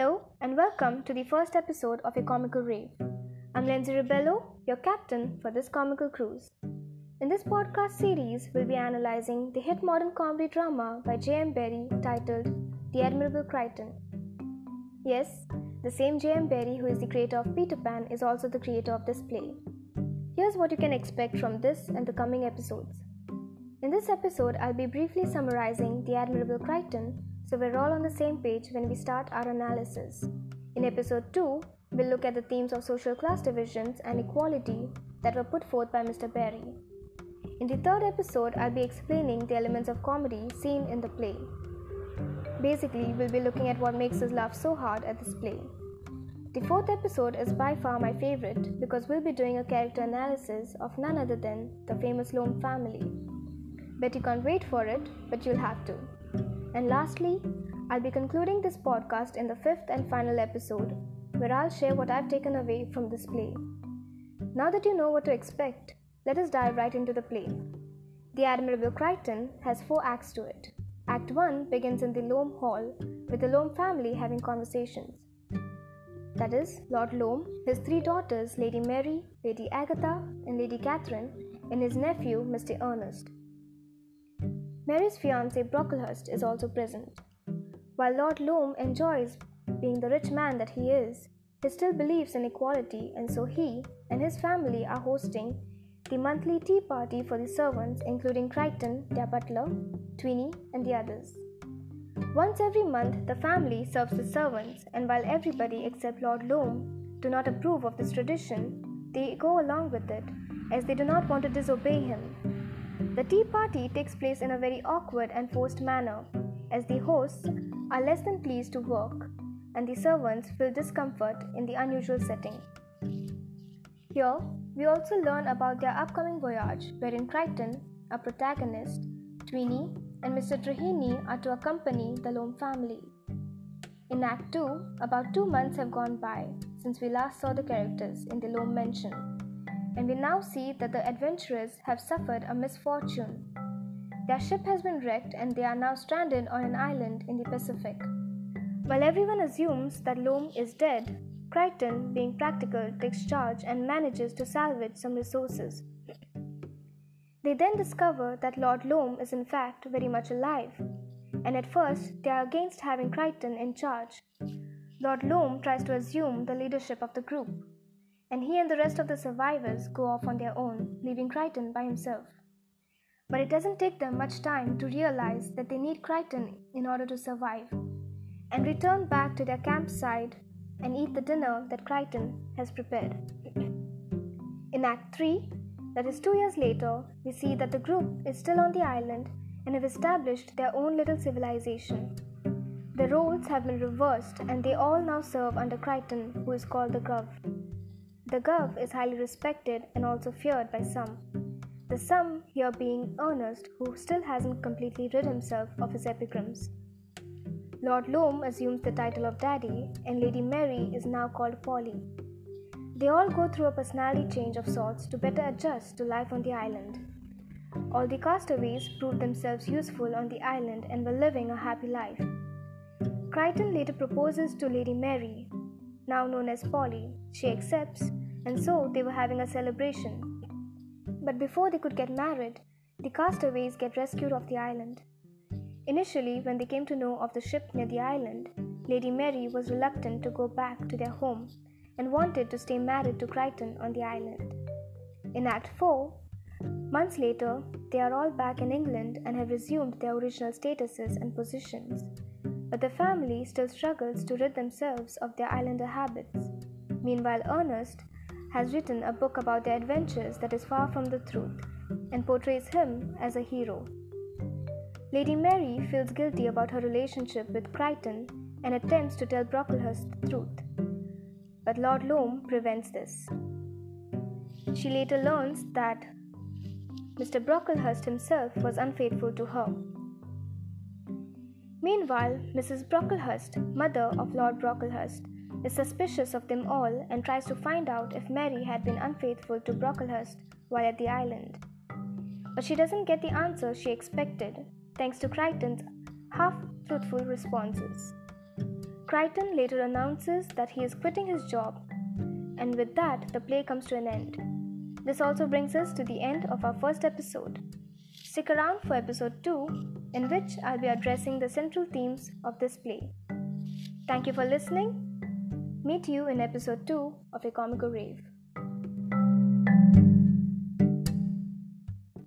Hello and welcome to the first episode of A Comical Rave. I'm Lindsay Ribello, your captain for this comical cruise. In this podcast series, we'll be analyzing the hit modern comedy drama by J.M. Barrie titled The Admirable Crichton. Yes, the same J.M. Barrie who is the creator of Peter Pan is also the creator of this play. Here's what you can expect from this and the coming episodes. In this episode, I'll be briefly summarizing The Admirable Crichton so we're all on the same page when we start our analysis. In episode 2, we'll look at the themes of social class divisions and equality that were put forth by Mr. Barrie. In the third episode, I'll be explaining the elements of comedy seen in the play. Basically, we'll be looking at what makes us laugh so hard at this play. The fourth episode is by far my favorite because we'll be doing a character analysis of none other than the famous Loam family. Bet you can't wait for it, but you'll have to. And lastly, I'll be concluding this podcast in the fifth and final episode, where I'll share what I've taken away from this play. Now that you know what to expect, let us dive right into the play. The Admirable Crichton has four acts to it. Act 1 begins in the Loam Hall with the Loam family having conversations. That is, Lord Loam, his three daughters, Lady Mary, Lady Agatha, and Lady Catherine, and his nephew, Mr. Ernest. Mary's fiance Brocklehurst is also present. While Lord Loam enjoys being the rich man that he is, he still believes in equality, and so he and his family are hosting the monthly tea party for the servants, including Crichton, their butler, Tweeny, and the others. Once every month, the family serves the servants, and while everybody except Lord Loam do not approve of this tradition, they go along with it, as they do not want to disobey him the tea party takes place in a very awkward and forced manner, as the hosts are less than pleased to work, and the servants feel discomfort in the unusual setting. Here, we also learn about their upcoming voyage, wherein Crichton, a protagonist, Tweeny, and Mr. Treherne are to accompany the Loam family. In Act 2, about two months have gone by since we last saw the characters in the Loam mansion and we now see that the adventurers have suffered a misfortune. Their ship has been wrecked and they are now stranded on an island in the Pacific. While everyone assumes that Loam is dead, Crichton, being practical, takes charge and manages to salvage some resources. They then discover that Lord Loam is in fact very much alive, and at first they are against having Crichton in charge. Lord Loam tries to assume the leadership of the group, and he and the rest of the survivors go off on their own, leaving Crichton by himself. But it doesn't take them much time to realize that they need Crichton in order to survive, and return back to their campsite and eat the dinner that Crichton has prepared. In Act 3, that is two years later, we see that the group is still on the island and have established their own little civilization. The roles have been reversed and they all now serve under Crichton, who is called the Gov. The Gov is highly respected and also feared by some. The some here being Ernest, who still hasn't completely rid himself of his epigrams. Lord Loam assumes the title of Daddy, and Lady Mary is now called Polly. They all go through a personality change of sorts to better adjust to life on the island. All the castaways proved themselves useful on the island and were living a happy life. Crichton later proposes to Lady Mary, now known as Polly. She accepts, and so they were having a celebration. But before they could get married, the castaways get rescued off the island. Initially, when they came to know of the ship near the island, Lady Mary was reluctant to go back to their home and wanted to stay married to Crichton on the island. In Act 4, months later, they are all back in England and have resumed their original statuses and positions. But the family still struggles to rid themselves of their islander habits. Meanwhile, Ernest has written a book about their adventures that is far from the truth and portrays him as a hero. Lady Mary feels guilty about her relationship with Crichton and attempts to tell Brocklehurst the truth. But Lord Loam prevents this. She later learns that Mr. Brocklehurst himself was unfaithful to her. Meanwhile, Mrs. Brocklehurst, mother of Lord Brocklehurst, is suspicious of them all and tries to find out if Mary had been unfaithful to Brocklehurst while at the island. But she doesn't get the answer she expected, thanks to Crichton's half truthful responses. Crichton later announces that he is quitting his job, and with that, the play comes to an end. This also brings us to the end of our first episode. Stick around for episode 2, in which I'll be addressing the central themes of this play. Thank you for listening. Meet you in episode 2 of A Comical Rave.